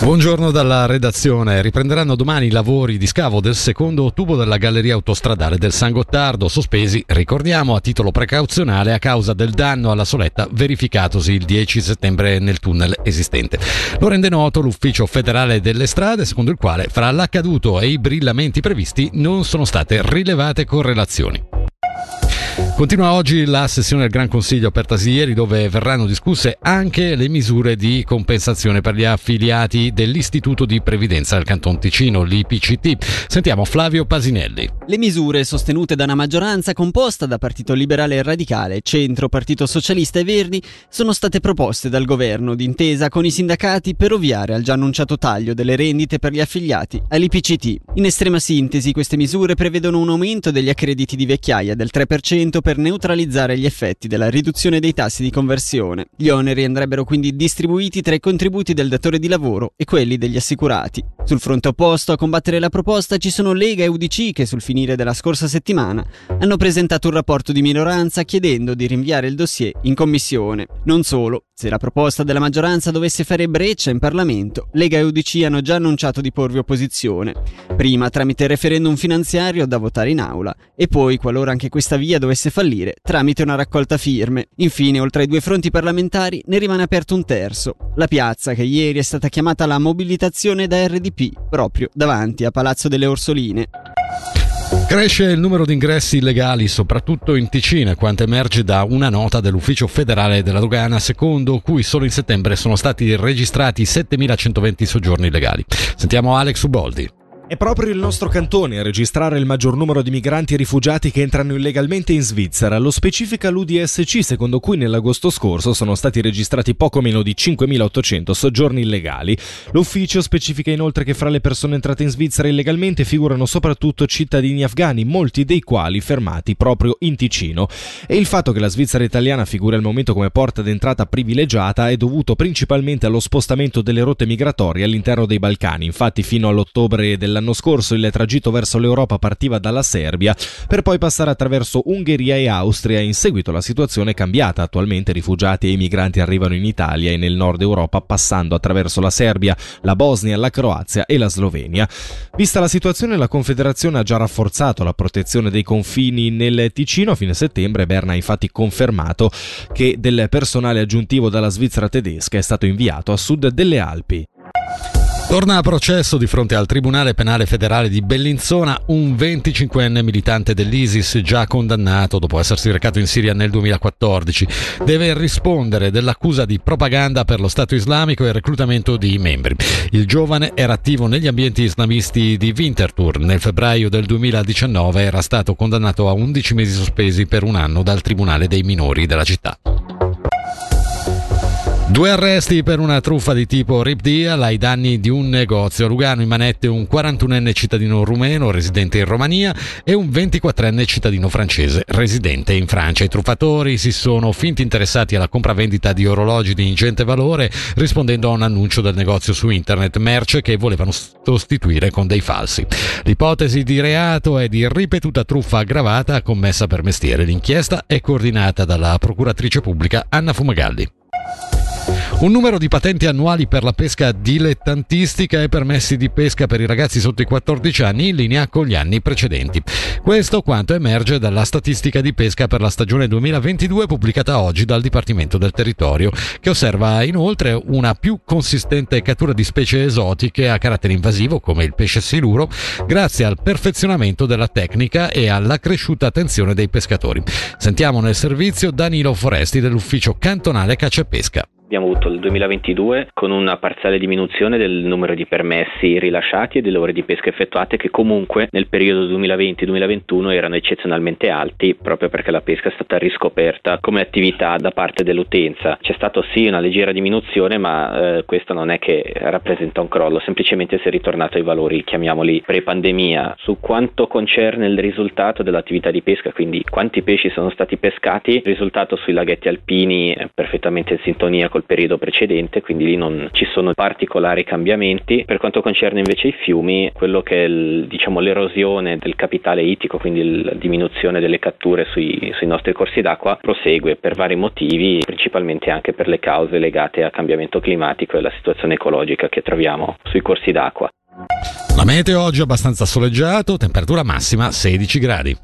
Buongiorno dalla redazione. Riprenderanno domani i lavori di scavo del secondo tubo della galleria autostradale del San Gottardo, sospesi, ricordiamo, a titolo precauzionale a causa del danno alla soletta verificatosi il 10 settembre nel tunnel esistente. Lo rende noto l'Ufficio federale delle strade, secondo il quale fra l'accaduto e i brillamenti previsti non sono state rilevate correlazioni. Continua oggi la sessione del Gran Consiglio aperta ieri dove verranno discusse anche le misure di compensazione per gli affiliati dell'Istituto di Previdenza del Canton Ticino, l'IPCT. Sentiamo Flavio Pasinelli. Le misure sostenute da una maggioranza composta da Partito Liberale e Radicale, Centro, Partito Socialista e Verdi sono state proposte dal governo d'intesa con i sindacati per ovviare al già annunciato taglio delle rendite per gli affiliati all'IPCT. In estrema sintesi queste misure prevedono un aumento degli accrediti di vecchiaia del 3% per neutralizzare gli effetti della riduzione dei tassi di conversione. Gli oneri andrebbero quindi distribuiti tra i contributi del datore di lavoro e quelli degli assicurati. Sul fronte opposto a combattere la proposta ci sono Lega e UDC che sul finire della scorsa settimana hanno presentato un rapporto di minoranza chiedendo di rinviare il dossier in commissione. Non solo, se la proposta della maggioranza dovesse fare breccia in Parlamento, Lega e UDC hanno già annunciato di porvi opposizione. Prima tramite referendum finanziario da votare in aula e poi, qualora anche questa via dovesse fallire, tramite una raccolta firme. Infine, oltre ai due fronti parlamentari, ne rimane aperto un terzo, la piazza che ieri è stata chiamata la mobilitazione da RDP, proprio davanti a Palazzo delle Orsoline. Cresce il numero di ingressi illegali, soprattutto in Ticino, quanto emerge da una nota dell'Ufficio federale della dogana, secondo cui solo in settembre sono stati registrati 7.120 soggiorni illegali. Sentiamo Alex Uboldi. È proprio il nostro cantone a registrare il maggior numero di migranti e rifugiati che entrano illegalmente in Svizzera. Lo specifica l'UDSC, secondo cui nell'agosto scorso sono stati registrati poco meno di 5.800 soggiorni illegali. L'ufficio specifica inoltre che fra le persone entrate in Svizzera illegalmente figurano soprattutto cittadini afghani, molti dei quali fermati proprio in Ticino. E il fatto che la Svizzera italiana figura al momento come porta d'entrata privilegiata è dovuto principalmente allo spostamento delle rotte migratorie all'interno dei Balcani. Infatti, fino all'ottobre della L'anno scorso il tragitto verso l'Europa partiva dalla Serbia per poi passare attraverso Ungheria e Austria. In seguito la situazione è cambiata. Attualmente rifugiati e migranti arrivano in Italia e nel nord Europa passando attraverso la Serbia, la Bosnia, la Croazia e la Slovenia. Vista la situazione, la Confederazione ha già rafforzato la protezione dei confini nel Ticino. A fine settembre Berna ha infatti confermato che del personale aggiuntivo dalla Svizzera tedesca è stato inviato a sud delle Alpi. Torna a processo di fronte al Tribunale Penale Federale di Bellinzona un 25enne militante dell'ISIS già condannato dopo essersi recato in Siria nel 2014. Deve rispondere dell'accusa di propaganda per lo Stato islamico e reclutamento di membri. Il giovane era attivo negli ambienti islamisti di Winterthur. Nel febbraio del 2019 era stato condannato a 11 mesi sospesi per un anno dal Tribunale dei minori della città. Due arresti per una truffa di tipo Rip Deal ai danni di un negozio. A Lugano in manette un 41enne cittadino rumeno residente in Romania e un 24enne cittadino francese residente in Francia. I truffatori si sono finti interessati alla compravendita di orologi di ingente valore rispondendo a un annuncio del negozio su internet, merce che volevano sostituire con dei falsi. L'ipotesi di reato è di ripetuta truffa aggravata commessa per mestiere. L'inchiesta è coordinata dalla procuratrice pubblica Anna Fumagalli. Un numero di patenti annuali per la pesca dilettantistica e permessi di pesca per i ragazzi sotto i 14 anni in linea con gli anni precedenti. Questo quanto emerge dalla statistica di pesca per la stagione 2022 pubblicata oggi dal Dipartimento del Territorio, che osserva inoltre una più consistente cattura di specie esotiche a carattere invasivo come il pesce siluro, grazie al perfezionamento della tecnica e all'accresciuta attenzione dei pescatori. Sentiamo nel servizio Danilo Foresti dell'Ufficio Cantonale Caccia e Pesca. Abbiamo avuto il 2022 con una parziale diminuzione del numero di permessi rilasciati e delle ore di pesca effettuate che comunque nel periodo 2020-2021 erano eccezionalmente alti proprio perché la pesca è stata riscoperta come attività da parte dell'utenza. C'è stata sì una leggera diminuzione ma eh, questo non è che rappresenta un crollo, semplicemente si è ritornato ai valori, chiamiamoli pre-pandemia. Su quanto concerne il risultato dell'attività di pesca, quindi quanti pesci sono stati pescati, il risultato sui laghetti alpini è perfettamente in sintonia con col periodo precedente, quindi lì non ci sono particolari cambiamenti. Per quanto concerne invece i fiumi, quello che è il, diciamo, l'erosione del capitale ittico, quindi la diminuzione delle catture sui, sui nostri corsi d'acqua, prosegue per vari motivi, principalmente anche per le cause legate al cambiamento climatico e alla situazione ecologica che troviamo sui corsi d'acqua. La meteo oggi è abbastanza soleggiato, temperatura massima 16 gradi.